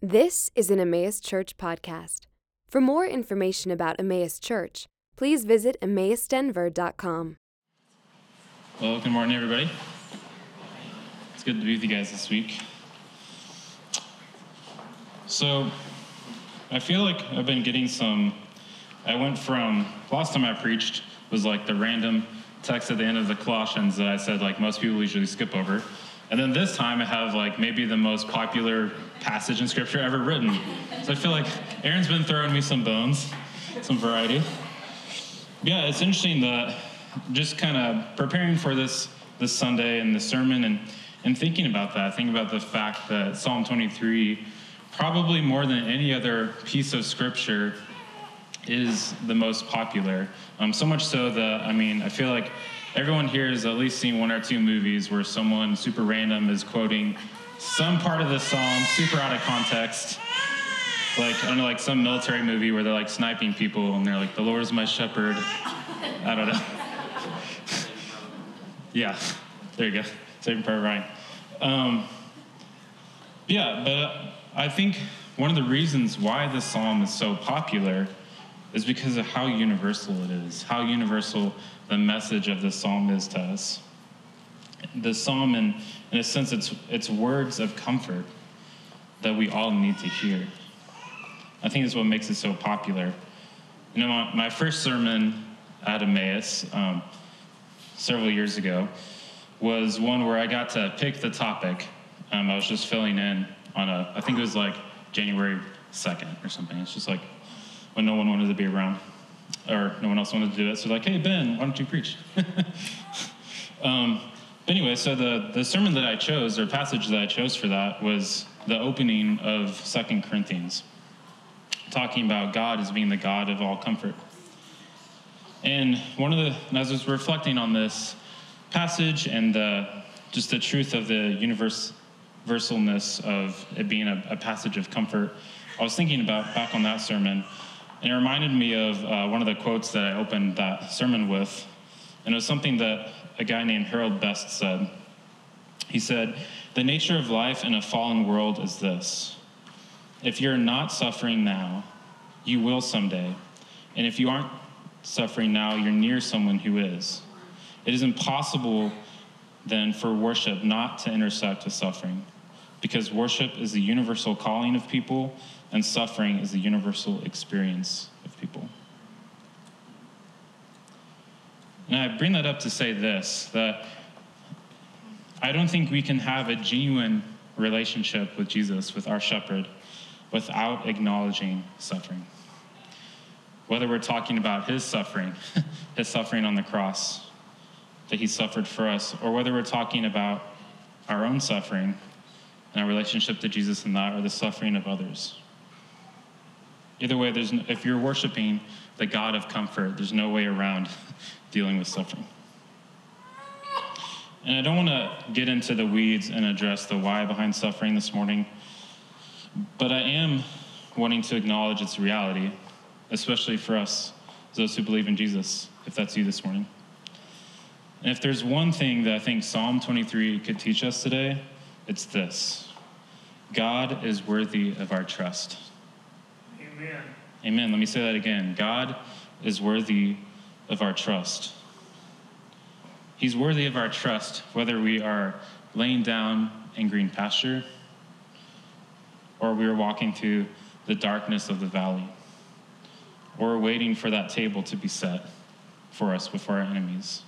This is an Emmaus Church podcast. For more information about Emmaus Church, please visit emmausdenver.com. Well, good morning, everybody. It's good to be with you guys this week. So, I feel like I've been getting some. I went from last time I preached was like the random text at the end of the Colossians that I said like most people usually skip over. And then this time I have like maybe the most popular passage in scripture ever written. So I feel like Aaron's been throwing me some bones, some variety. Yeah, it's interesting that just kind of preparing for this this Sunday and the sermon and and thinking about that, thinking about the fact that Psalm 23, probably more than any other piece of scripture, is the most popular. Um, so much so that I mean, I feel like everyone here has at least seen one or two movies where someone super random is quoting some part of the psalm super out of context. Like, I don't know, like some military movie where they're like sniping people and they're like, the Lord is my shepherd. I don't know. yeah, there you go. Saving Private Ryan. Um, yeah, but I think one of the reasons why this psalm is so popular is because of how universal it is, how universal the message of the psalm is to us. The psalm, in, in a sense, it's, it's words of comfort that we all need to hear. I think that's what makes it so popular. You know, my, my first sermon at Emmaus um, several years ago was one where I got to pick the topic. Um, I was just filling in on a, I think it was like January 2nd or something. It's just like when no one wanted to be around or no one else wanted to do it. So like, hey, Ben, why don't you preach? um, anyway, so the, the sermon that I chose or passage that I chose for that was the opening of Second Corinthians, talking about God as being the God of all comfort. And one of the, as I was reflecting on this passage and the, just the truth of the universalness of it being a, a passage of comfort, I was thinking about back on that sermon and it reminded me of uh, one of the quotes that I opened that sermon with. And it was something that a guy named Harold Best said. He said, The nature of life in a fallen world is this if you're not suffering now, you will someday. And if you aren't suffering now, you're near someone who is. It is impossible then for worship not to intersect with suffering because worship is the universal calling of people and suffering is the universal experience of people. And I bring that up to say this that I don't think we can have a genuine relationship with Jesus, with our shepherd, without acknowledging suffering. Whether we're talking about his suffering, his suffering on the cross that he suffered for us, or whether we're talking about our own suffering and our relationship to Jesus in that, or the suffering of others. Either way, there's no, if you're worshiping the God of comfort, there's no way around dealing with suffering. And I don't want to get into the weeds and address the why behind suffering this morning, but I am wanting to acknowledge its reality, especially for us, those who believe in Jesus, if that's you this morning. And if there's one thing that I think Psalm 23 could teach us today, it's this God is worthy of our trust. Amen. Amen. Let me say that again. God is worthy of our trust. He's worthy of our trust, whether we are laying down in green pasture or we are walking through the darkness of the valley or waiting for that table to be set for us before our enemies.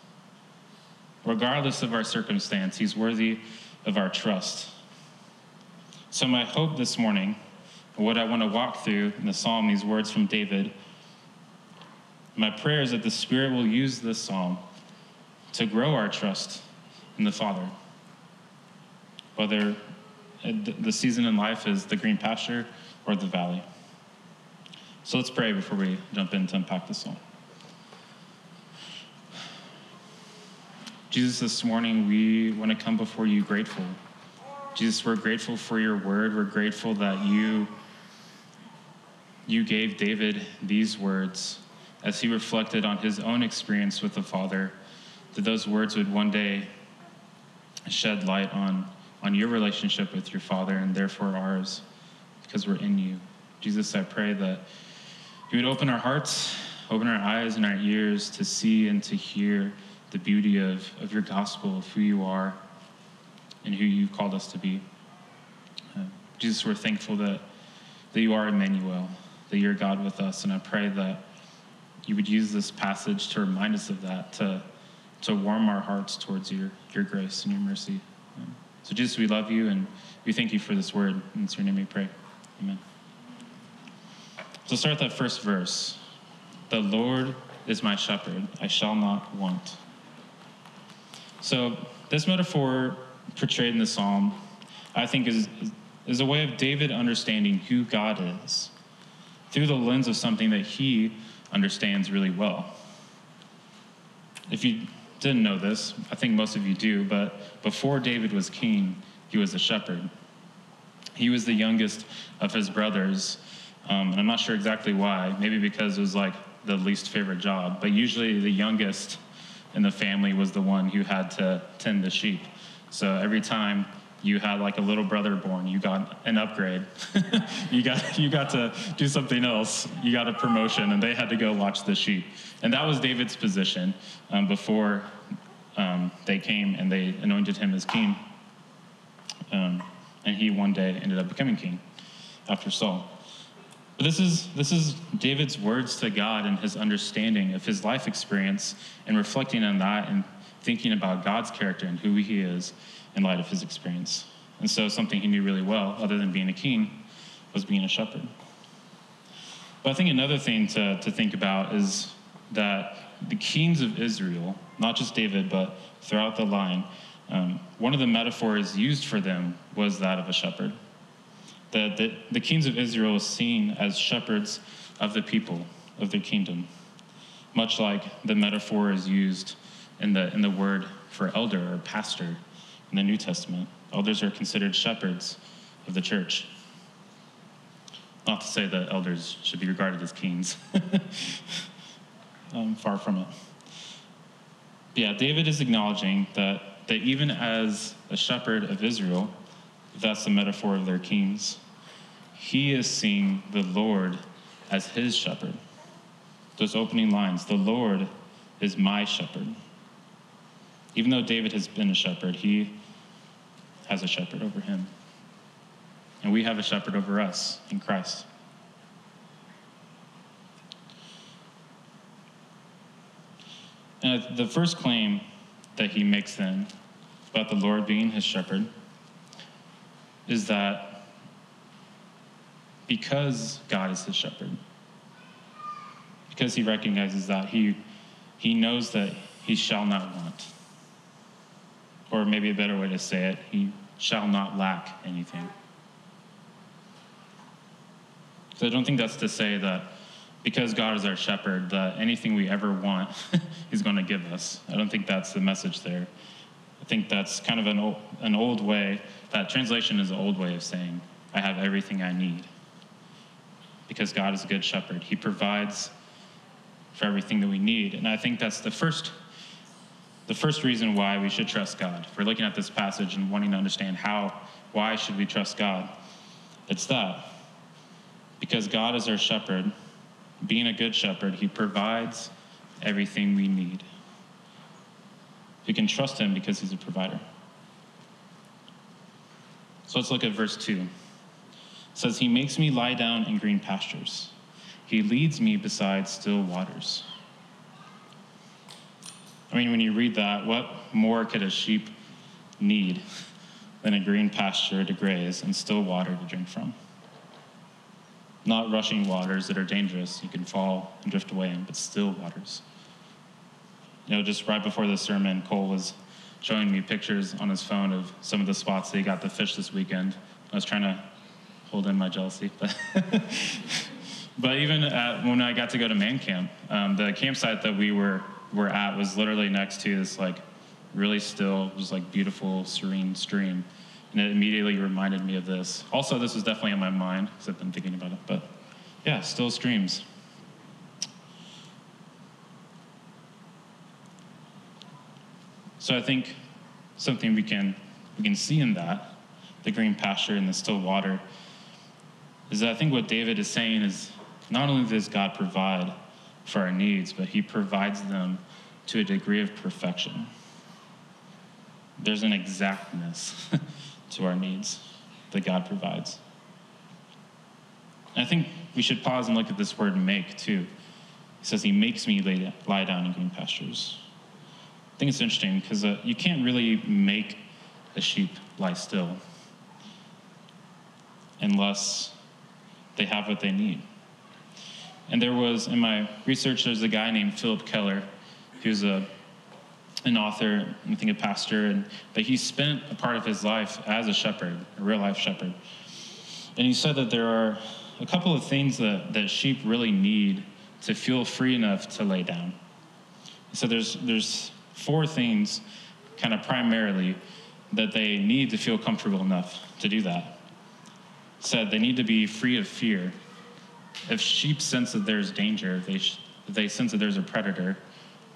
Regardless of our circumstance, He's worthy of our trust. So, my hope this morning what I want to walk through in the psalm, these words from David. My prayer is that the Spirit will use this psalm to grow our trust in the Father. Whether uh, the season in life is the green pasture or the valley. So let's pray before we jump in to unpack the psalm. Jesus, this morning we want to come before you grateful. Jesus, we're grateful for your word. We're grateful that you you gave David these words as he reflected on his own experience with the Father, that those words would one day shed light on, on your relationship with your Father and therefore ours. because we're in you. Jesus, I pray that you would open our hearts, open our eyes and our ears to see and to hear the beauty of, of your gospel, of who you are and who you've called us to be. Uh, Jesus, we're thankful that, that you are Emmanuel, that you're God with us, and I pray that you would use this passage to remind us of that, to, to warm our hearts towards your, your grace and your mercy. So, Jesus, we love you and we thank you for this word. In your name we pray. Amen. So, start that first verse. The Lord is my shepherd, I shall not want. So, this metaphor portrayed in the psalm, I think, is, is a way of David understanding who God is through the lens of something that he understands really well. If you didn't know this, I think most of you do, but before David was king, he was a shepherd. He was the youngest of his brothers, um, and I'm not sure exactly why. Maybe because it was like the least favorite job, but usually the youngest in the family was the one who had to tend the sheep. So every time you had like a little brother born, you got an upgrade. you got you got to do something else. You got a promotion, and they had to go watch the sheep. And that was David's position um, before um, they came and they anointed him as king. Um, and he one day ended up becoming king after Saul. But this is this is David's words to God and his understanding of his life experience and reflecting on that and thinking about God's character and who he is in light of his experience. And so, something he knew really well, other than being a king, was being a shepherd. But I think another thing to, to think about is that the kings of Israel, not just David, but throughout the line, um, one of the metaphors used for them was that of a shepherd. The, the, the kings of Israel are seen as shepherds of the people of their kingdom, much like the metaphor is used in the, in the word for elder or pastor in the New Testament. Elders are considered shepherds of the church. Not to say that elders should be regarded as kings. um, far from it. But yeah, David is acknowledging that, that even as a shepherd of Israel, that's the metaphor of their kings, he is seeing the Lord as his shepherd. Those opening lines the Lord is my shepherd. Even though David has been a shepherd, he has a shepherd over him. And we have a shepherd over us in Christ. And the first claim that he makes then about the Lord being his shepherd is that because God is his shepherd, because he recognizes that, he, he knows that he shall not want. Or maybe a better way to say it, he shall not lack anything. So I don't think that's to say that because God is our shepherd, that anything we ever want, he's going to give us. I don't think that's the message there. I think that's kind of an old, an old way, that translation is an old way of saying, I have everything I need. Because God is a good shepherd. He provides for everything that we need. And I think that's the first the first reason why we should trust God. If we're looking at this passage and wanting to understand how, why should we trust God? It's that. Because God is our shepherd, being a good shepherd, he provides everything we need. We can trust him because he's a provider. So let's look at verse 2. It says, He makes me lie down in green pastures. He leads me beside still waters. I mean, when you read that, what more could a sheep need than a green pasture to graze and still water to drink from? Not rushing waters that are dangerous, you can fall and drift away in, but still waters. You know, just right before the sermon, Cole was showing me pictures on his phone of some of the spots that he got the fish this weekend. I was trying to hold in my jealousy, but. but even at, when I got to go to man camp, um, the campsite that we were were at was literally next to this like really still, just like beautiful, serene stream. And it immediately reminded me of this. Also, this was definitely on my mind because I've been thinking about it. But yeah, still streams. So I think something we can we can see in that, the green pasture and the still water, is that I think what David is saying is not only does God provide for our needs, but he provides them to a degree of perfection. There's an exactness to our needs that God provides. And I think we should pause and look at this word make too. He says, He makes me lay, lie down in green pastures. I think it's interesting because uh, you can't really make a sheep lie still unless they have what they need. And there was, in my research, there's a guy named Phillip Keller, who's a, an author, I think a pastor, and that he spent a part of his life as a shepherd, a real life shepherd. And he said that there are a couple of things that, that sheep really need to feel free enough to lay down. So there's, there's four things, kind of primarily, that they need to feel comfortable enough to do that. Said they need to be free of fear. If sheep sense that there's danger, they, sh- if they sense that there's a predator,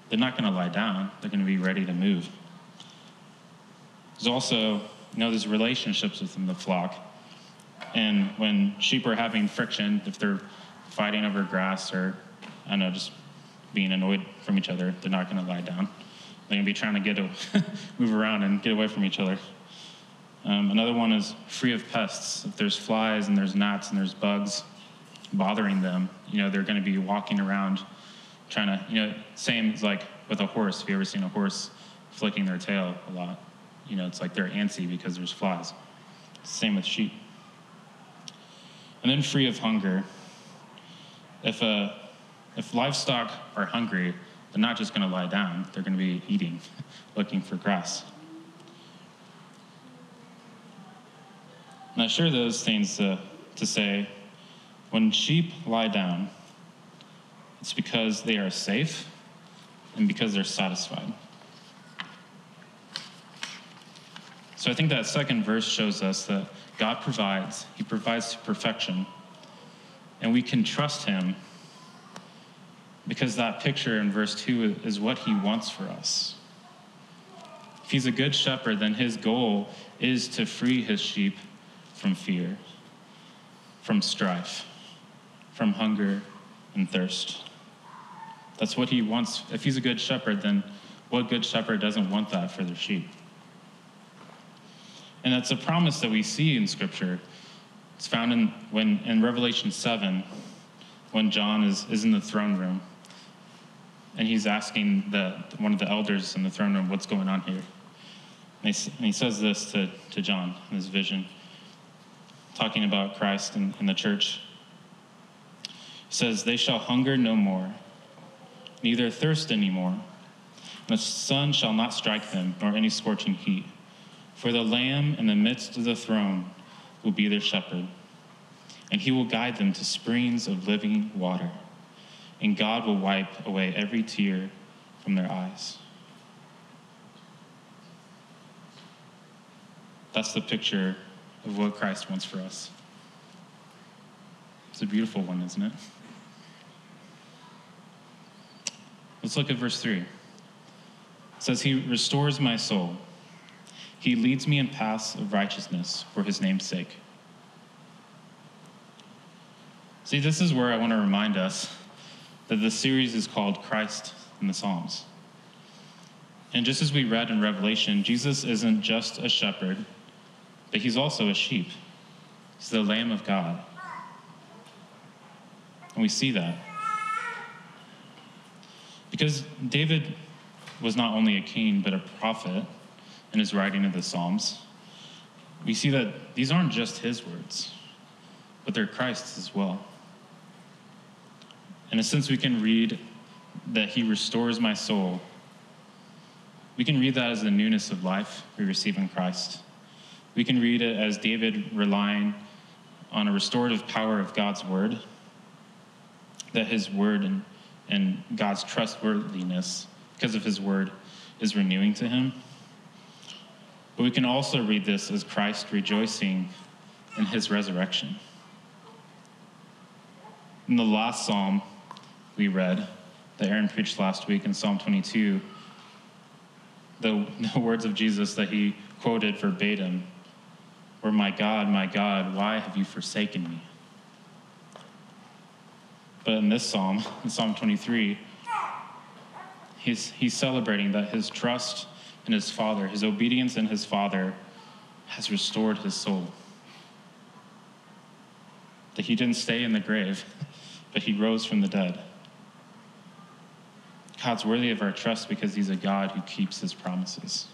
they're not going to lie down. They're going to be ready to move. There's also, you know, there's relationships within the flock. And when sheep are having friction, if they're fighting over grass or, I don't know, just being annoyed from each other, they're not going to lie down. They're going to be trying to get a, move around and get away from each other. Um, another one is free of pests. If there's flies and there's gnats and there's bugs bothering them, you know, they're going to be walking around trying to, you know, same as like with a horse. Have you ever seen a horse flicking their tail a lot? You know, it's like they're antsy because there's flies. Same with sheep. And then free of hunger. If, a, if livestock are hungry, they're not just going to lie down, they're going to be eating, looking for grass. I share those things to, to say when sheep lie down, it's because they are safe and because they're satisfied. So I think that second verse shows us that God provides, He provides to perfection, and we can trust Him because that picture in verse 2 is what He wants for us. If He's a good shepherd, then His goal is to free His sheep from fear, from strife, from hunger and thirst. That's what he wants. If he's a good shepherd, then what good shepherd doesn't want that for their sheep? And that's a promise that we see in Scripture. It's found in when in Revelation 7, when John is, is in the throne room. And he's asking the, one of the elders in the throne room, what's going on here? And he, and he says this to, to John in his vision, talking about Christ and, and the church. Says, They shall hunger no more neither thirst any more. The sun shall not strike them, nor any scorching heat. For the Lamb in the midst of the throne will be their shepherd, and he will guide them to springs of living water, and God will wipe away every tear from their eyes. That's the picture of what Christ wants for us. It's a beautiful one, isn't it? Let's look at verse 3. It says, He restores my soul. He leads me in paths of righteousness for his name's sake. See, this is where I want to remind us that the series is called Christ in the Psalms. And just as we read in Revelation, Jesus isn't just a shepherd, but he's also a sheep. He's the Lamb of God. And we see that. Because David was not only a king, but a prophet in his writing of the Psalms, we see that these aren't just his words, but they're Christ's as well. In a sense, we can read that he restores my soul. We can read that as the newness of life we receive in Christ. We can read it as David relying on a restorative power of God's word, that his word and and God's trustworthiness because of his word is renewing to him. But we can also read this as Christ rejoicing in his resurrection. In the last psalm we read, that Aaron preached last week in Psalm 22, the, the words of Jesus that he quoted verbatim were, My God, my God, why have you forsaken me? But in this psalm, in Psalm 23, he's, he's celebrating that his trust in his father, his obedience in his father, has restored his soul. That he didn't stay in the grave, but he rose from the dead. God's worthy of our trust because he's a God who keeps his promises.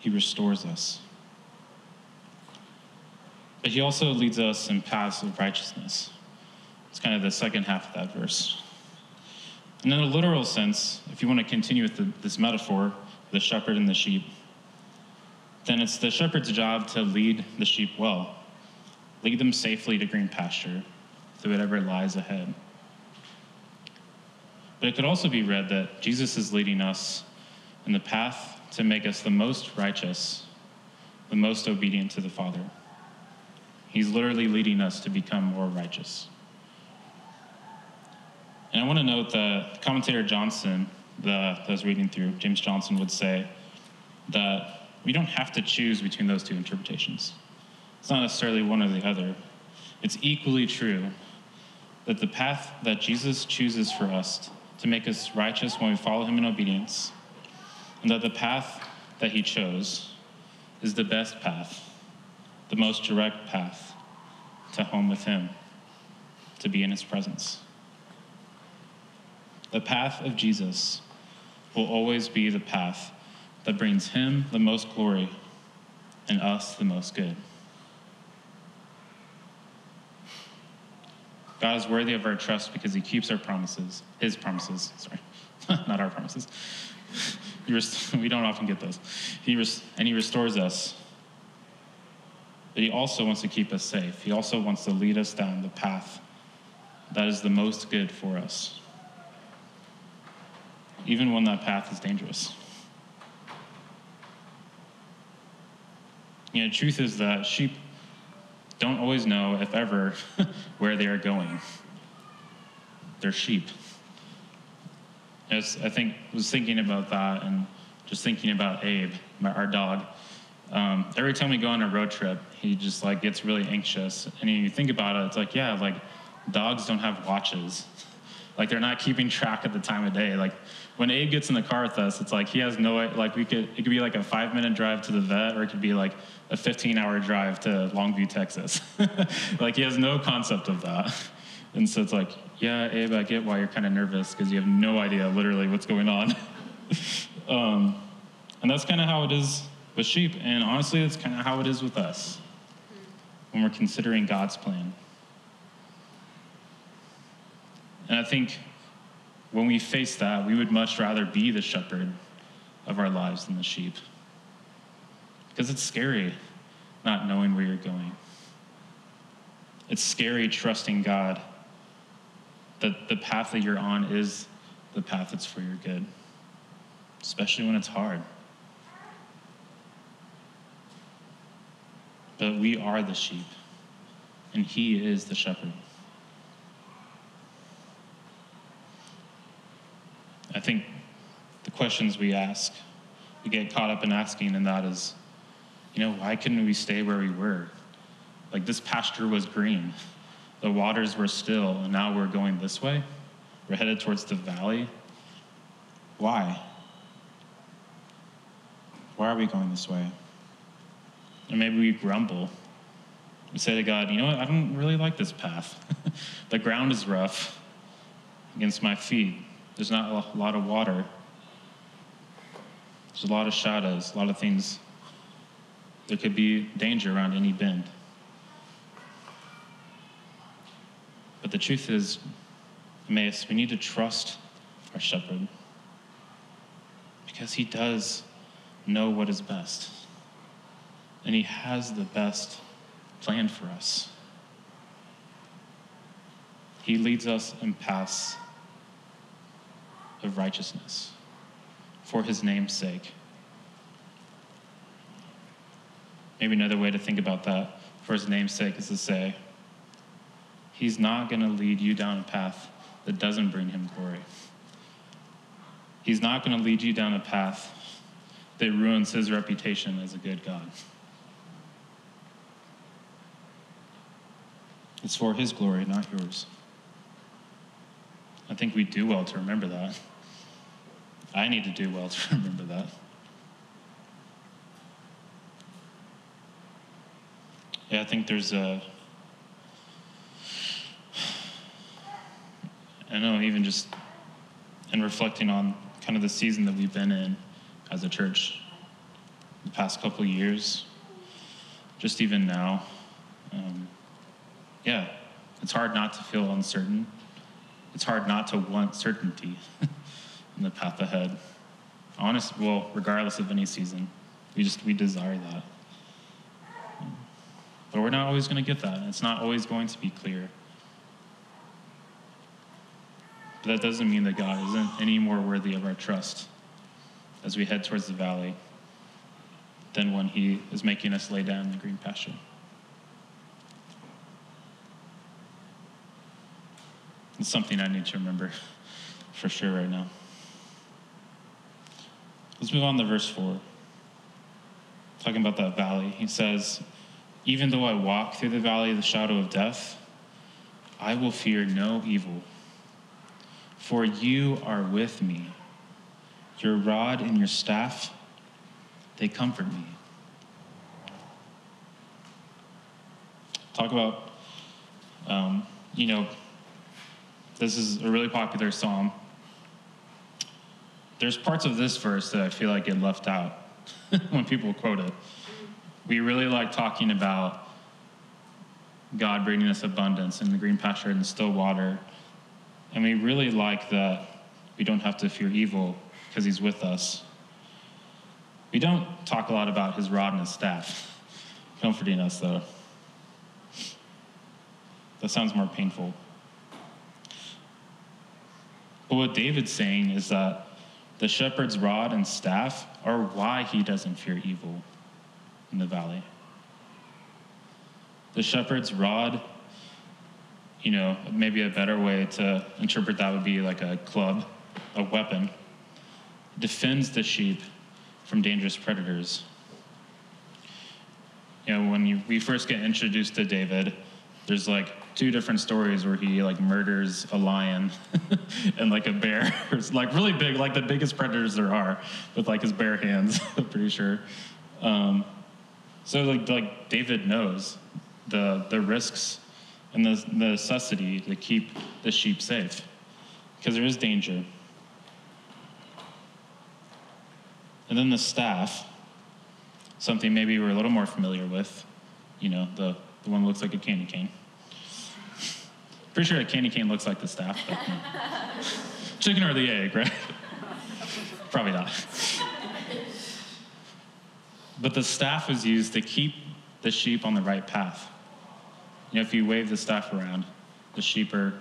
He restores us. But he also leads us in paths of righteousness. It's kind of the second half of that verse. And in a literal sense, if you want to continue with the, this metaphor, the shepherd and the sheep, then it's the shepherd's job to lead the sheep well, lead them safely to green pasture through whatever lies ahead. But it could also be read that Jesus is leading us in the path to make us the most righteous, the most obedient to the Father. He's literally leading us to become more righteous. And I want to note that commentator Johnson, the, that I was reading through, James Johnson would say that we don't have to choose between those two interpretations. It's not necessarily one or the other. It's equally true that the path that Jesus chooses for us to make us righteous when we follow him in obedience, and that the path that he chose is the best path, the most direct path to home with him, to be in his presence. The path of Jesus will always be the path that brings him the most glory and us the most good. God is worthy of our trust because he keeps our promises, his promises, sorry, not our promises. we don't often get those. He res- and he restores us. But he also wants to keep us safe. He also wants to lead us down the path that is the most good for us, even when that path is dangerous. You know, truth is that sheep don't always know, if ever, where they are going. They're sheep. As I think was thinking about that and just thinking about Abe, my, our dog. Um, every time we go on a road trip, he just like gets really anxious. And you think about it, it's like, yeah, like dogs don't have watches. Like they're not keeping track of the time of day. Like when Abe gets in the car with us, it's like he has no like we could it could be like a five minute drive to the vet, or it could be like a 15 hour drive to Longview, Texas. like he has no concept of that. And so it's like, yeah, Abe, I get why you're kind of nervous because you have no idea literally what's going on. um, and that's kind of how it is with sheep. And honestly, that's kind of how it is with us when we're considering God's plan. And I think when we face that, we would much rather be the shepherd of our lives than the sheep. Because it's scary not knowing where you're going. It's scary trusting God that the path that you're on is the path that's for your good, especially when it's hard. But we are the sheep, and He is the shepherd. I think the questions we ask, we get caught up in asking, and that is, you know, why couldn't we stay where we were? Like this pasture was green, the waters were still, and now we're going this way. We're headed towards the valley. Why? Why are we going this way? And maybe we grumble. We say to God, you know what? I don't really like this path. the ground is rough against my feet. There's not a lot of water. There's a lot of shadows, a lot of things. There could be danger around any bend. But the truth is, Emmaus, we need to trust our shepherd because he does know what is best. And he has the best plan for us. He leads us in paths of righteousness for his name's sake. Maybe another way to think about that for his name's sake is to say, He's not going to lead you down a path that doesn't bring him glory. He's not going to lead you down a path that ruins his reputation as a good God. It's for his glory, not yours. I think we do well to remember that. I need to do well to remember that. Yeah, I think there's a. I know, even just in reflecting on kind of the season that we've been in as a church the past couple years, just even now, um, yeah, it's hard not to feel uncertain. It's hard not to want certainty in the path ahead. Honest, well, regardless of any season, we just we desire that. But we're not always going to get that. It's not always going to be clear. But that doesn't mean that God isn't any more worthy of our trust as we head towards the valley than when He is making us lay down in the green pasture. It's something I need to remember for sure right now. Let's move on to verse 4. Talking about that valley. He says, Even though I walk through the valley of the shadow of death, I will fear no evil. For you are with me. Your rod and your staff, they comfort me. Talk about, um, you know, this is a really popular psalm. There's parts of this verse that I feel like get left out when people quote it. We really like talking about God bringing us abundance in the green pasture and the still water. And we really like that we don't have to fear evil because he's with us. We don't talk a lot about his rod and his staff comforting us, though. That sounds more painful. But what David's saying is that the shepherd's rod and staff are why he doesn't fear evil in the valley. The shepherd's rod, you know, maybe a better way to interpret that would be like a club, a weapon, defends the sheep from dangerous predators. You know, when you, we first get introduced to David, there's like two different stories where he like murders a lion and like a bear. like really big, like the biggest predators there are, with like his bare hands. I'm pretty sure. Um, so like like David knows the the risks and the, the necessity to keep the sheep safe because there is danger. And then the staff, something maybe we're a little more familiar with, you know, the, the one that looks like a candy cane. Pretty sure a candy cane looks like the staff. But, you. Hmm. Chicken or the egg, right? Probably not. But the staff is used to keep the sheep on the right path. You know, if you wave the staff around, the sheep are,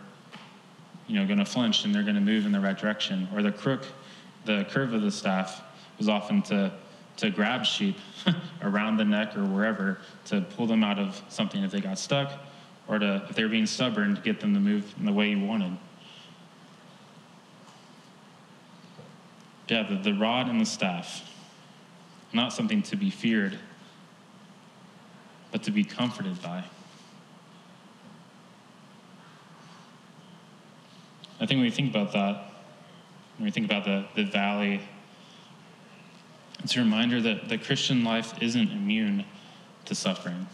you know, going to flinch and they're going to move in the right direction. Or the crook, the curve of the staff was often to to grab sheep around the neck or wherever to pull them out of something if they got stuck, or to if they were being stubborn to get them to move in the way you wanted. Yeah, the, the rod and the staff, not something to be feared, but to be comforted by. I think when we think about that, when we think about the, the valley it's a reminder that the Christian life isn't immune to suffering.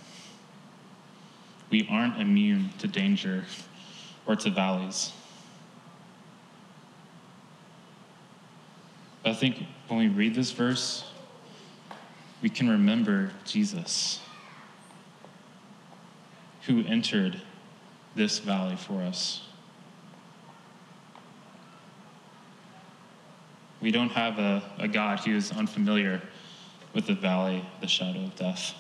We aren't immune to danger or to valleys. But I think when we read this verse, we can remember Jesus, who entered this valley for us. We don't have a, a God who is unfamiliar with the valley, the shadow of death.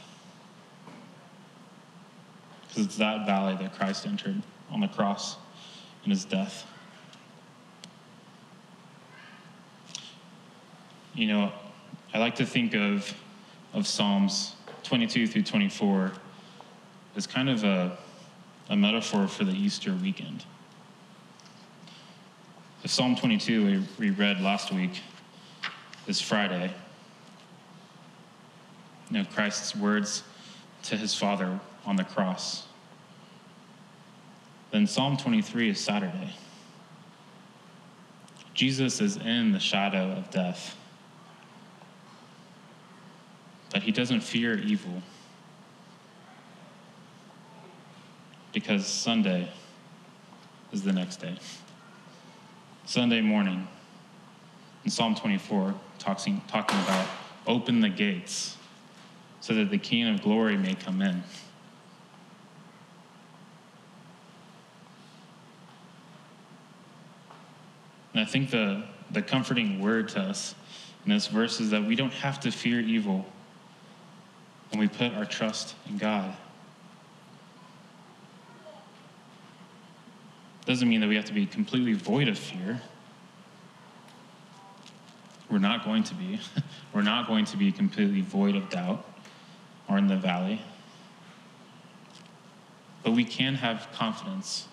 Because it's that valley that Christ entered on the cross in his death. You know, I like to think of, of Psalms 22 through 24 as kind of a, a metaphor for the Easter weekend. The Psalm 22 we, we read last week is Friday. You know, Christ's words to his Father on the cross. Then Psalm 23 is Saturday. Jesus is in the shadow of death, but he doesn't fear evil because Sunday is the next day. Sunday morning, in Psalm 24, talking, talking about open the gates so that the King of glory may come in. And I think the, the comforting word to us in this verse is that we don't have to fear evil when we put our trust in God. Doesn't mean that we have to be completely void of fear. We're not going to be. We're not going to be completely void of doubt or in the valley. But we can have confidence.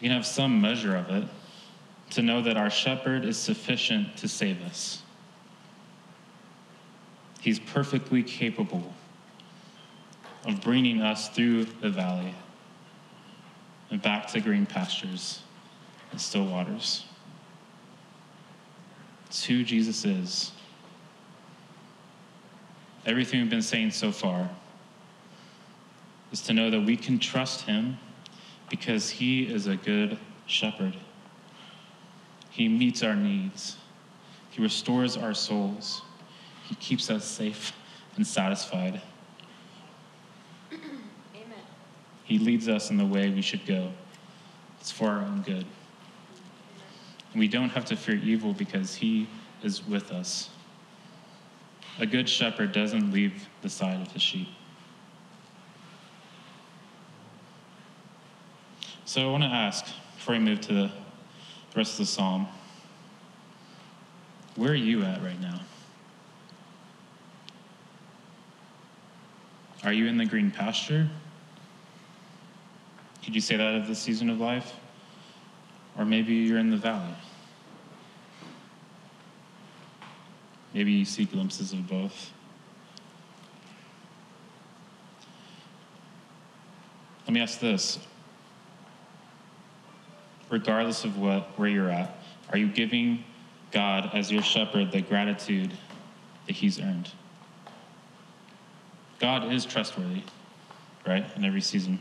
We can have some measure of it to know that our shepherd is sufficient to save us. He's perfectly capable of bringing us through the valley and back to green pastures and still waters. It's who Jesus is. Everything we've been saying so far is to know that we can trust him because he is a good shepherd. He meets our needs. He restores our souls. He keeps us safe and satisfied. Amen. He leads us in the way we should go. It's for our own good. And we don't have to fear evil because he is with us. A good shepherd doesn't leave the side of his sheep. So I want to ask, before we move to the the rest of the psalm. Where are you at right now? Are you in the green pasture? Could you say that of the season of life? Or maybe you're in the valley. Maybe you see glimpses of both. Let me ask this regardless of what where you're at, are you giving God as your shepherd the gratitude that he's earned? God is trustworthy, right? In every season.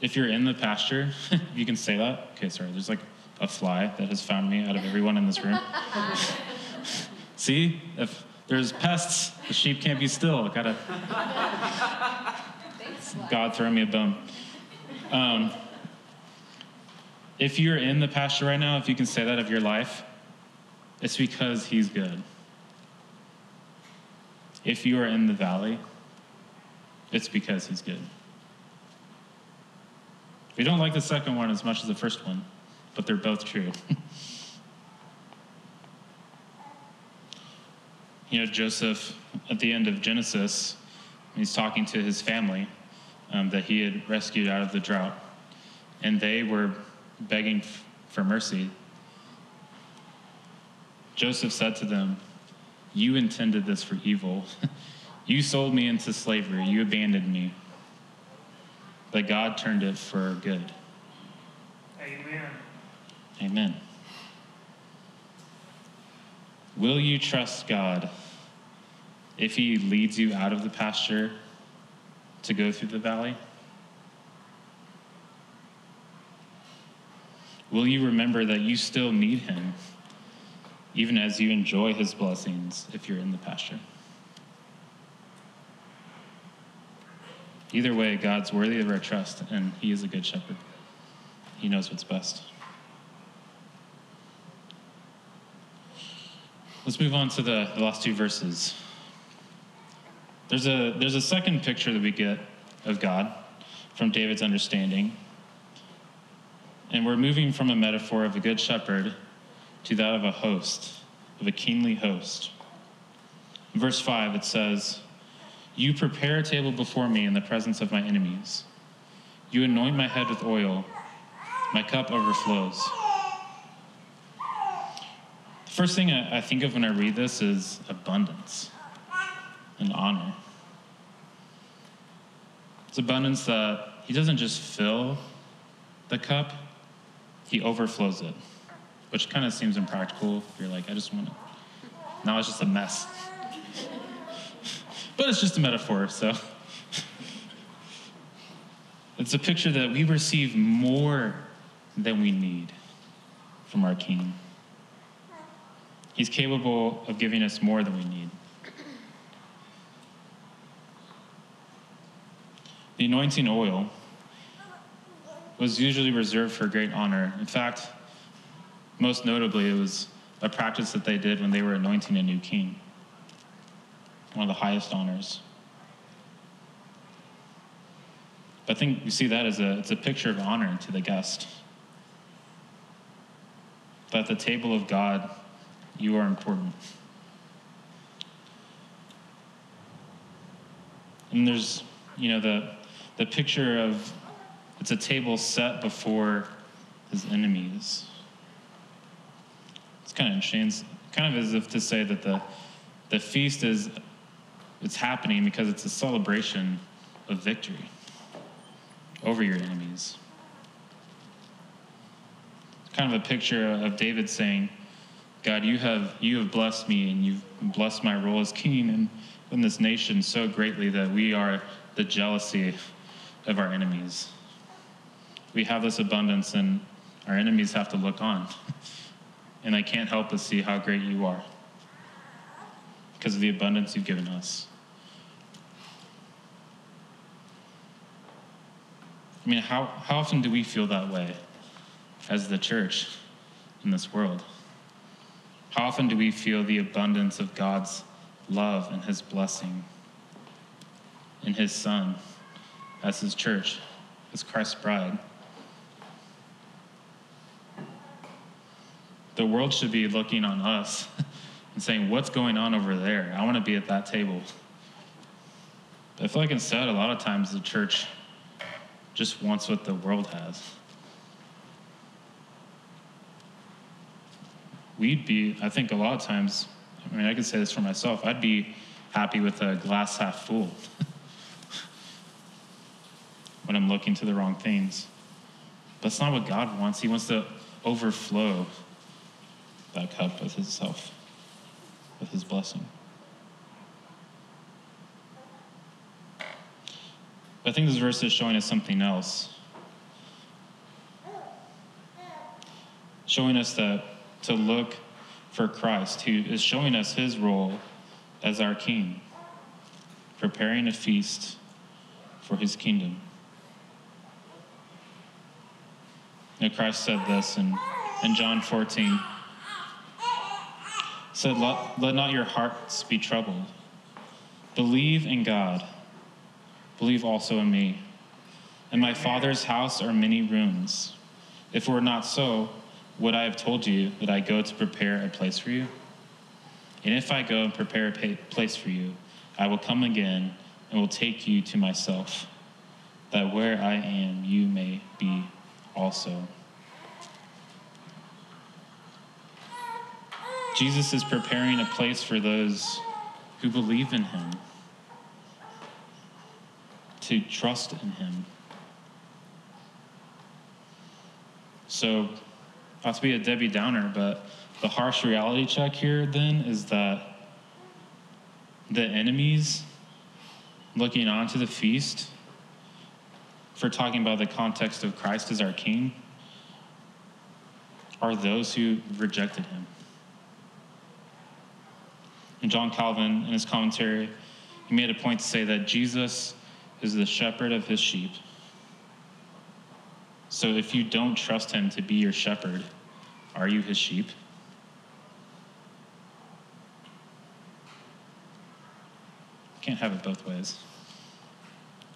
If you're in the pasture, you can say that. Okay, sorry, there's like a fly that has found me out of everyone in this room. See, if there's pests, the sheep can't be still. Gotta. God throw me a bone. Um, if you're in the pasture right now, if you can say that of your life, it's because He's good. If you are in the valley, it's because He's good. We don't like the second one as much as the first one, but they're both true. you know, Joseph, at the end of Genesis, he's talking to his family um, that he had rescued out of the drought. And they were begging for mercy, Joseph said to them, You intended this for evil. you sold me into slavery. You abandoned me. But God turned it for good. Amen. Amen. Will you trust God if He leads you out of the pasture to go through the valley? Will you remember that you still need him, even as you enjoy his blessings if you're in the pasture? Either way, God's worthy of our trust, and he is a good shepherd. He knows what's best. Let's move on to the, the last two verses. There's a, there's a second picture that we get of God from David's understanding and we're moving from a metaphor of a good shepherd to that of a host, of a kingly host. In verse 5, it says, You prepare a table before me in the presence of my enemies. You anoint my head with oil, my cup overflows. The first thing I think of when I read this is abundance and honor. It's abundance that he doesn't just fill the cup, he overflows it. which kind of seems impractical. You're like, I just want to. Now it's just a mess. but it's just a metaphor, so. It's a picture that we receive more than we need from our King. He's capable of giving us more than we need. The anointing oil was usually reserved for great honor. In fact, most notably, it was a practice that they did when they were anointing a new king, one of the highest honors. I think you see that as a, it's a picture of honor to the guest. That at the table of God, you are important. And there's, you know, the, the picture of it's a table set before his enemies. It's kind of interesting. Kind of as if to say that the, the feast is it's happening because it's a celebration of victory over your enemies. It's kind of a picture of David saying, God, you have you have blessed me and you've blessed my role as king and in this nation so greatly that we are the jealousy of our enemies. We have this abundance and our enemies have to look on. And I can't help but see how great you are because of the abundance you've given us. I mean, how, how often do we feel that way as the church in this world? How often do we feel the abundance of God's love and his blessing in his son as his church, as Christ's bride? The world should be looking on us and saying, What's going on over there? I want to be at that table. But I feel like instead, a lot of times the church just wants what the world has. We'd be, I think, a lot of times, I mean, I could say this for myself, I'd be happy with a glass half full when I'm looking to the wrong things. But that's not what God wants. He wants to overflow that cup with Himself, with His blessing. I think this verse is showing us something else. Showing us that to look for Christ, who is showing us his role as our king, preparing a feast for his kingdom. And Christ said this in, in John 14. Said, let, let not your hearts be troubled. Believe in God believe also in me. In my Father's house are many rooms. If it were not so, would I have told you that I go to prepare a place for you? And if I go and prepare a place for you, I will come again and will take you to myself, that where I am, you may be also. Jesus is preparing a place for those who believe in him to trust in Him. So, not to be a Debbie Downer, but the harsh reality check here then is that the enemies looking on to the feast, for talking about the context of Christ as our King, are those who rejected Him. And John Calvin, in his commentary, he made a point to say that Jesus is the shepherd of his sheep. So if you don't trust him to be your shepherd, are you his sheep? You can't have it both ways.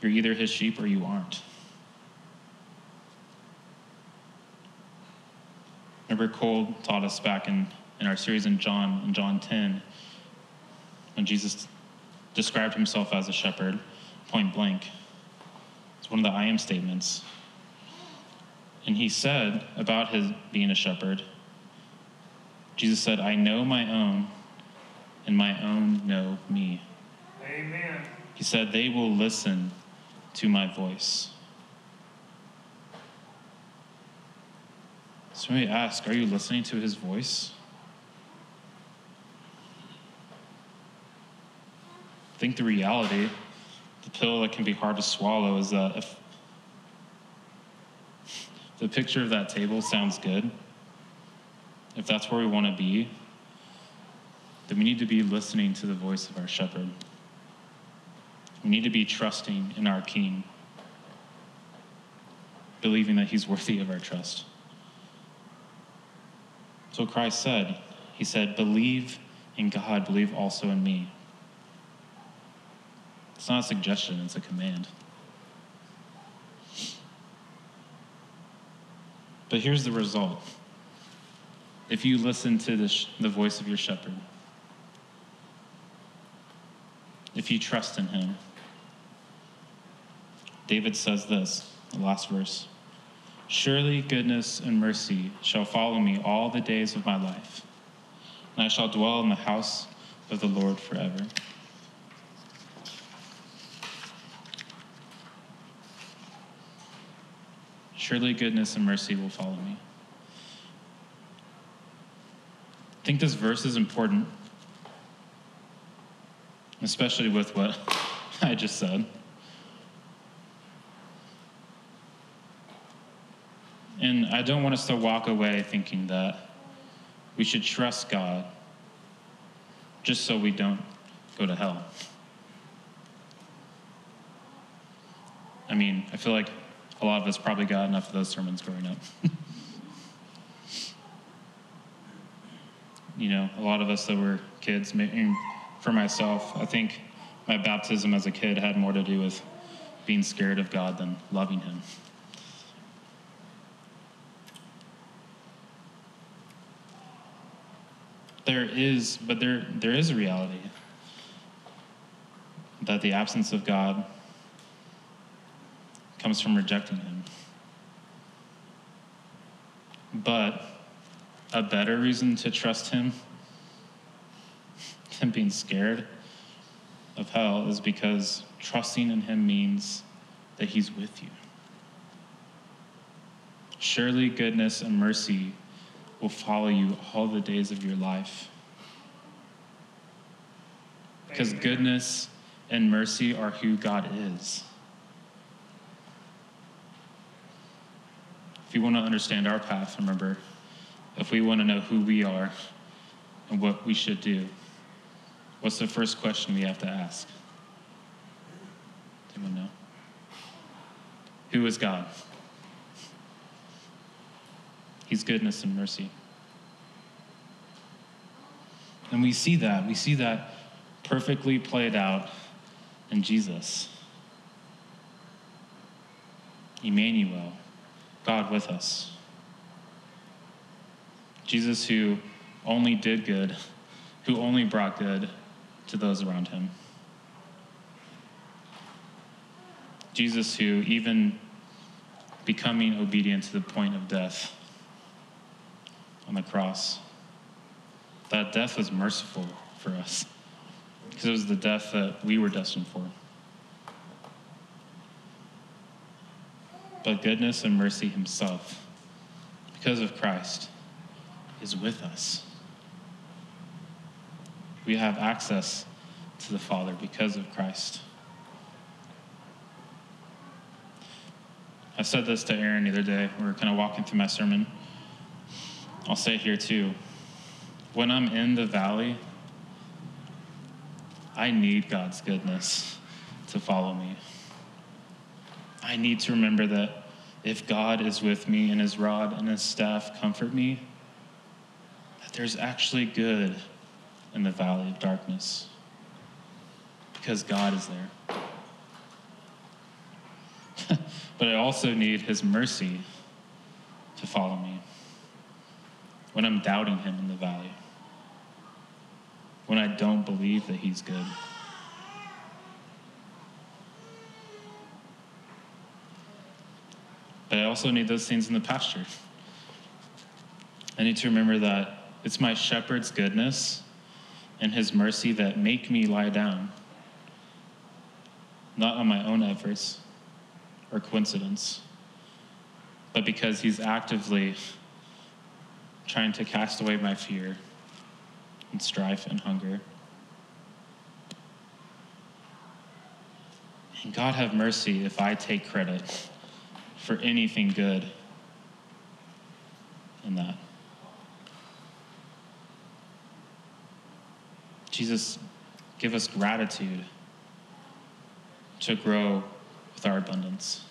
You're either his sheep or you aren't. Remember, Cole taught us back in, in our series in John, in John 10, when Jesus described himself as a shepherd point blank. It's one of the I am statements. And he said about his being a shepherd, Jesus said, I know my own, and my own know me. Amen. He said, They will listen to my voice. So me ask are you listening to his voice? Think the reality, the pill that can be hard to swallow, is that if the picture of that table sounds good, if that's where we want to be, then we need to be listening to the voice of our shepherd. We need to be trusting in our King, believing that he's worthy of our trust. So Christ said, He said, believe in God, believe also in me. It's not a suggestion, it's a command. But here's the result. If you listen to the, sh- the voice of your shepherd, if you trust in him, David says this, the last verse Surely goodness and mercy shall follow me all the days of my life, and I shall dwell in the house of the Lord forever. Surely goodness and mercy will follow me. I think this verse is important, especially with what I just said. And I don't want us to walk away thinking that we should trust God just so we don't go to hell. I mean, I feel like a lot of us probably got enough of those sermons growing up. you know, a lot of us that were kids, for myself, I think my baptism as a kid had more to do with being scared of God than loving Him. there is, but there, there is a reality that the absence of God comes from rejecting Him. But a better reason to trust Him than being scared of hell is because trusting in Him means that He's with you. Surely goodness and mercy will follow you all the days of your life. Because goodness and mercy are who God is. If you want to understand our path, remember, if we want to know who we are and what we should do, what's the first question we have to ask? Anyone know? Who is God? He's goodness and mercy. And we see that. We see that perfectly played out in Jesus. Emmanuel, God with us. Jesus, who only did good, who only brought good to those around him. Jesus, who, even becoming obedient to the point of death, on the cross. That death was merciful for us because it was the death that we were destined for. But goodness and mercy Himself, because of Christ, is with us. We have access to the Father because of Christ. I said this to Aaron the other day. We were kind of walking through my sermon. I'll say here too when I'm in the valley, I need God's goodness to follow me. I need to remember that if God is with me and his rod and his staff comfort me, that there's actually good in the valley of darkness because God is there. but I also need his mercy to follow me when I'm doubting Him in the valley, when I don't believe that He's good. But I also need those things in the pasture. I need to remember that it's my shepherd's goodness and his mercy that make me lie down, not on my own efforts or coincidence, but because he's actively trying to cast away my fear and strife and hunger. And God have mercy if I take credit for anything good in that. Jesus, give us gratitude to grow with our abundance.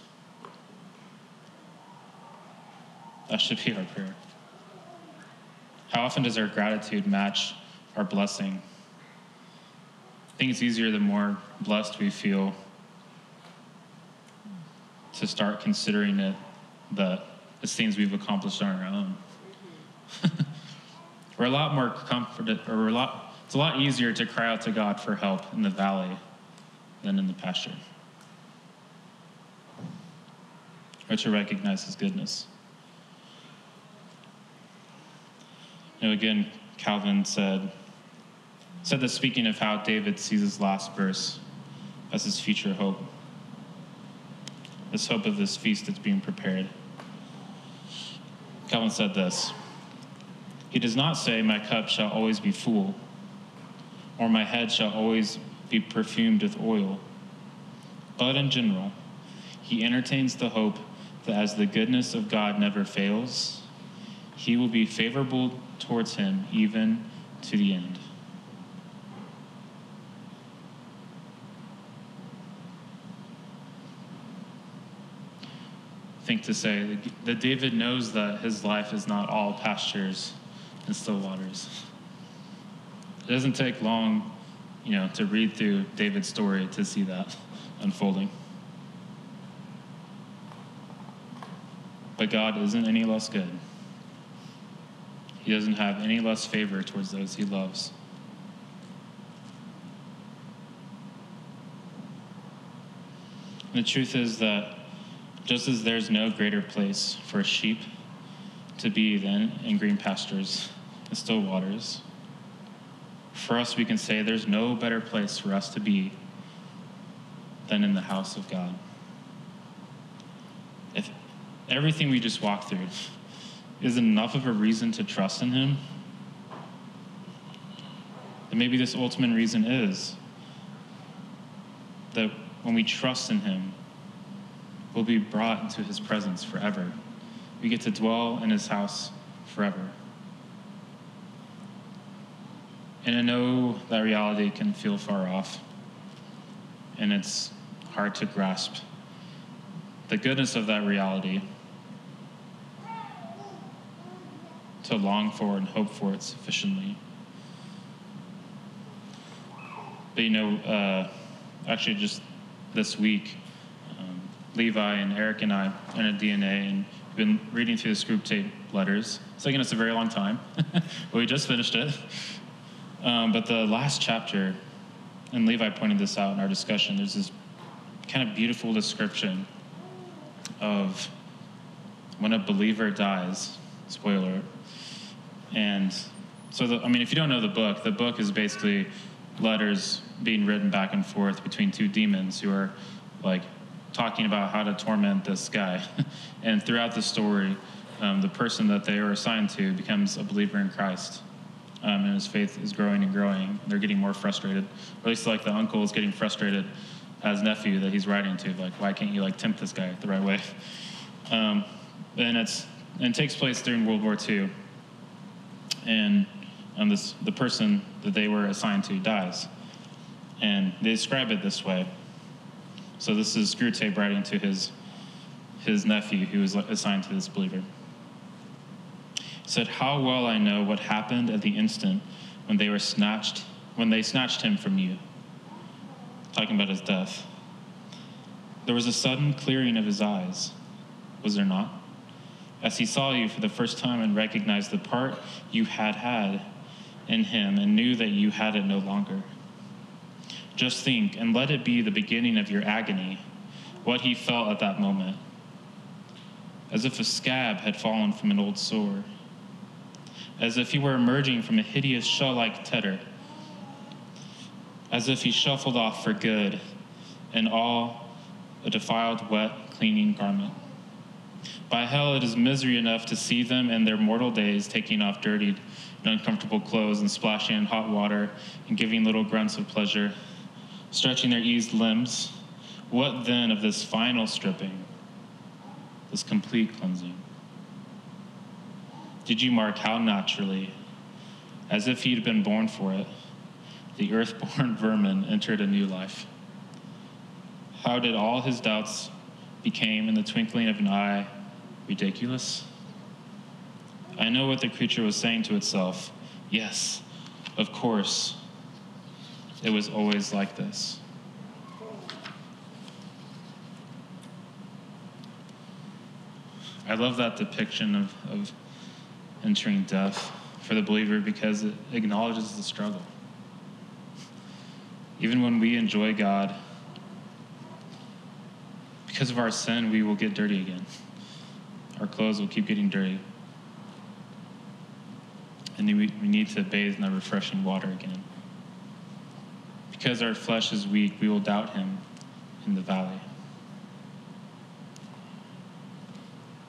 That should be our prayer. How often does our gratitude match our blessing? I think it's easier the more blessed we feel to start considering it that it's things we've accomplished on our own. we're a lot more comforted, or we're a lot, it's a lot easier to cry out to God for help in the valley than in the pasture. Or to recognize his goodness. You know, again, Calvin said, said that speaking of how David sees his last verse as his future hope, this hope of this feast that's being prepared. Calvin said this He does not say, My cup shall always be full, or my head shall always be perfumed with oil. But in general, he entertains the hope that as the goodness of God never fails, he will be favorable towards him even to the end. Think to say that David knows that his life is not all pastures and still waters. It doesn't take long, you know, to read through David's story to see that unfolding. But God isn't any less good. He doesn't have any less favor towards those he loves. And the truth is that just as there's no greater place for a sheep to be than in green pastures and still waters, for us we can say there's no better place for us to be than in the house of God. If everything we just walked through is enough of a reason to trust in Him, then maybe this ultimate reason is that when we trust in Him, will be brought into his presence forever. We get to dwell in his house forever. And I know that reality can feel far off, and it's hard to grasp the goodness of that reality, to long for and hope for it sufficiently. But you know, uh, actually, just this week, Levi and Eric and I a DNA and been reading through the Screwtape letters. It's taken us a very long time, but we just finished it. Um, but the last chapter, and Levi pointed this out in our discussion, there's this kind of beautiful description of when a believer dies, spoiler. And so, the, I mean, if you don't know the book, the book is basically letters being written back and forth between two demons who are like talking about how to torment this guy. and throughout the story, um, the person that they are assigned to becomes a believer in Christ. Um, and his faith is growing and growing. They're getting more frustrated. Or at least like the uncle is getting frustrated as nephew that he's writing to. Like, why can't you like tempt this guy the right way? Um, and it's and it takes place during World War II. And um, this the person that they were assigned to dies. And they describe it this way. So this is Screwtape writing to his his nephew who was assigned to this believer. He said, How well I know what happened at the instant when they were snatched when they snatched him from you. Talking about his death. There was a sudden clearing of his eyes, was there not? As he saw you for the first time and recognized the part you had had in him and knew that you had it no longer. Just think and let it be the beginning of your agony, what he felt at that moment, as if a scab had fallen from an old sore, as if he were emerging from a hideous shell like tetter, as if he shuffled off for good, and all a defiled, wet, clinging garment. By hell, it is misery enough to see them in their mortal days taking off dirty and uncomfortable clothes and splashing in hot water and giving little grunts of pleasure, stretching their eased limbs. What then of this final stripping, this complete cleansing? Did you mark how naturally, as if he'd been born for it, the earth-born vermin entered a new life? How did all his doubts became in the twinkling of an eye ridiculous? I know what the creature was saying to itself. Yes, of course. It was always like this. I love that depiction of, of entering death for the believer because it acknowledges the struggle. Even when we enjoy God, because of our sin, we will get dirty again. Our clothes will keep getting dirty. And we, we need to bathe in the refreshing water again. Because our flesh is weak, we will doubt him in the valley.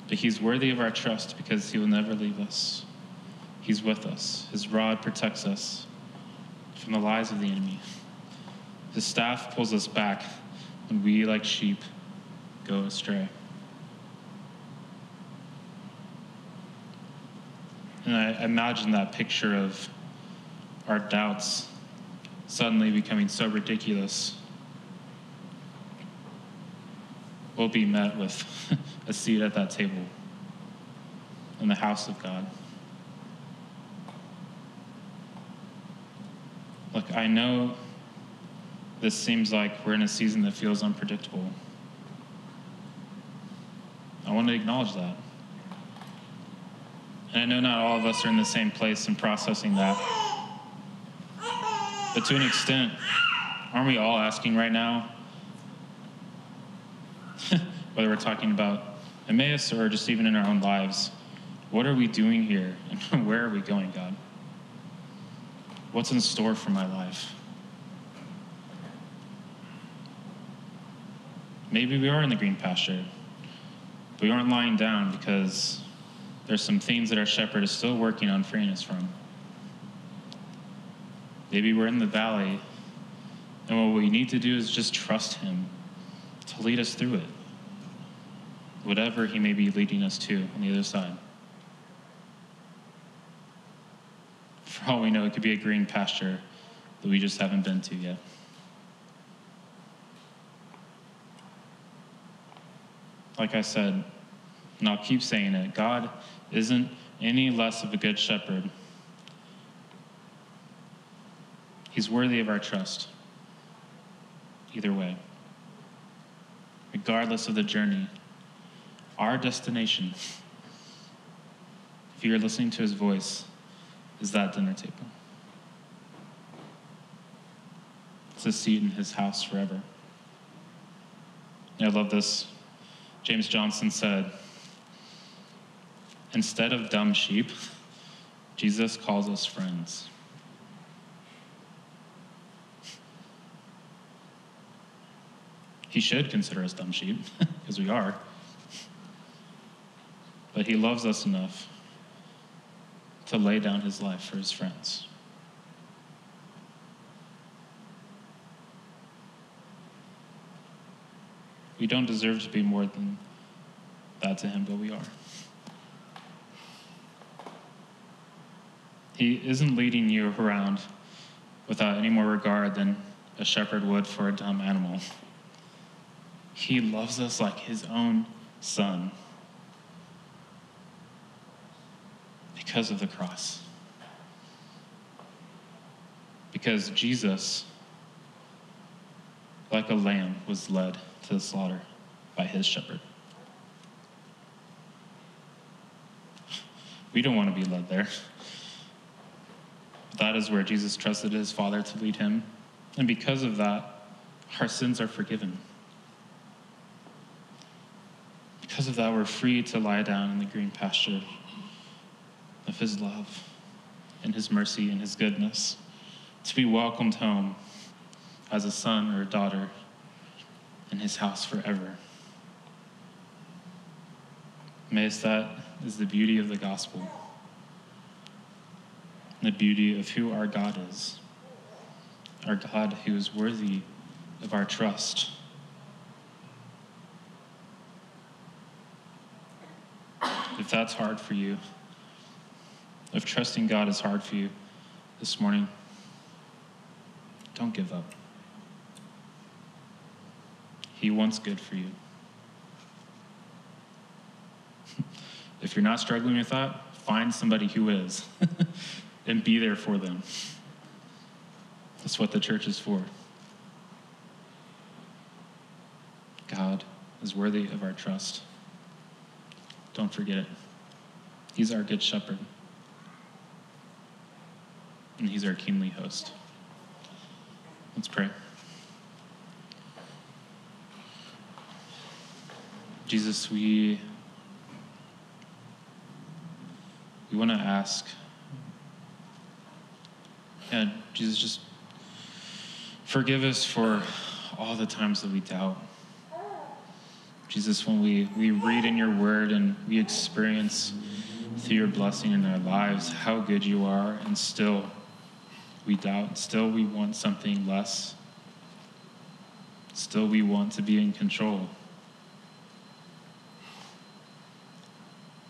But he's worthy of our trust because he will never leave us. He's with us. His rod protects us from the lies of the enemy. His staff pulls us back when we, like sheep, go astray. And I imagine that picture of our doubts suddenly becoming so ridiculous. We'll be met with a seat at that table in the house of God. Look, I know this seems like we're in a season that feels unpredictable. I want to acknowledge that. And I know not all of us are in the same place in processing that. But to an extent, aren't we all asking right now, whether we're talking about Emmaus or just even in our own lives, what are we doing here and where are we going, God? What's in store for my life? Maybe we are in the green pasture. But we aren't lying down because there's some things that our shepherd is still working on freeing us from. Maybe we're in the valley, and what we need to do is just trust him to lead us through it, whatever he may be leading us to on the other side. For all we know, it could be a green pasture that we just haven't been to yet. like I said, and I'll keep saying it, God isn't any less of a good shepherd. He's worthy of our trust. Either way. Regardless of the journey, our destination, if you're listening to his voice, is that dinner table. It's a seat in his house forever. I love this James Johnson said, instead of dumb sheep, Jesus calls us friends. He should consider us dumb sheep, because we are. But he loves us enough to lay down his life for his friends. We don't deserve to be more than that to Him, but we are. He isn't leading you around without any more regard than a shepherd would for a dumb animal. He loves us like His own Son because of the cross. Because Jesus, like a lamb, was led to the slaughter by his shepherd. We don't want to be led there. But That is where Jesus trusted his Father to lead him. And because of that, our sins are forgiven. Because of that, we're free to lie down in the green pasture of his love and his mercy and his goodness, to be welcomed home as a son or a daughter in his house forever. Emmaus, that is the beauty of the gospel, the beauty of who our God is, our God who is worthy of our trust. If that's hard for you, if trusting God is hard for you this morning, don't give up. He wants good for you. if you're not struggling with that, find somebody who is and be there for them. That's what the church is for. God is worthy of our trust. Don't forget it. He's our good shepherd, and He's our kingly host. Let's pray. Jesus, we we want to ask, yeah, Jesus, just forgive us for all the times that we doubt. Jesus, when we, we read in your word and we experience through your blessing in our lives how good you are, and still we doubt, still we want something less, still we want to be in control.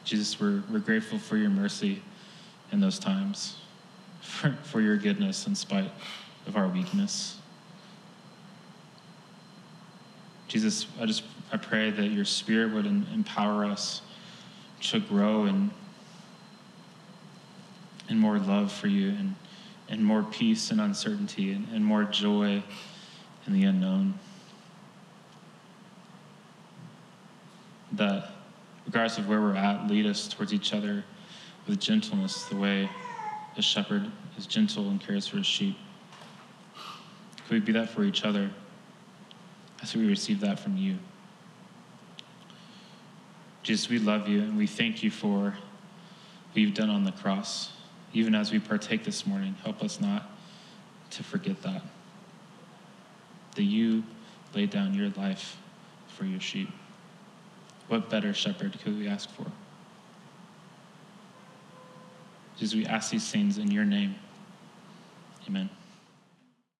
Jesus, we're, we're grateful for your mercy in those times, for, for your goodness in spite of our weakness. Jesus, I just I pray that your spirit would empower us to grow in, in more love for you and, and more peace and uncertainty and, and more joy in the unknown. That regardless of where we're at, lead us towards each other with gentleness, the way a shepherd is gentle and cares for his sheep. Could we be that for each other? As we receive that from you. Jesus, we love you and we thank you for what you've done on the cross. Even as we partake this morning, help us not to forget that. That you laid down your life for your sheep. What better shepherd could we ask for? Jesus, we ask these things in your name. Amen.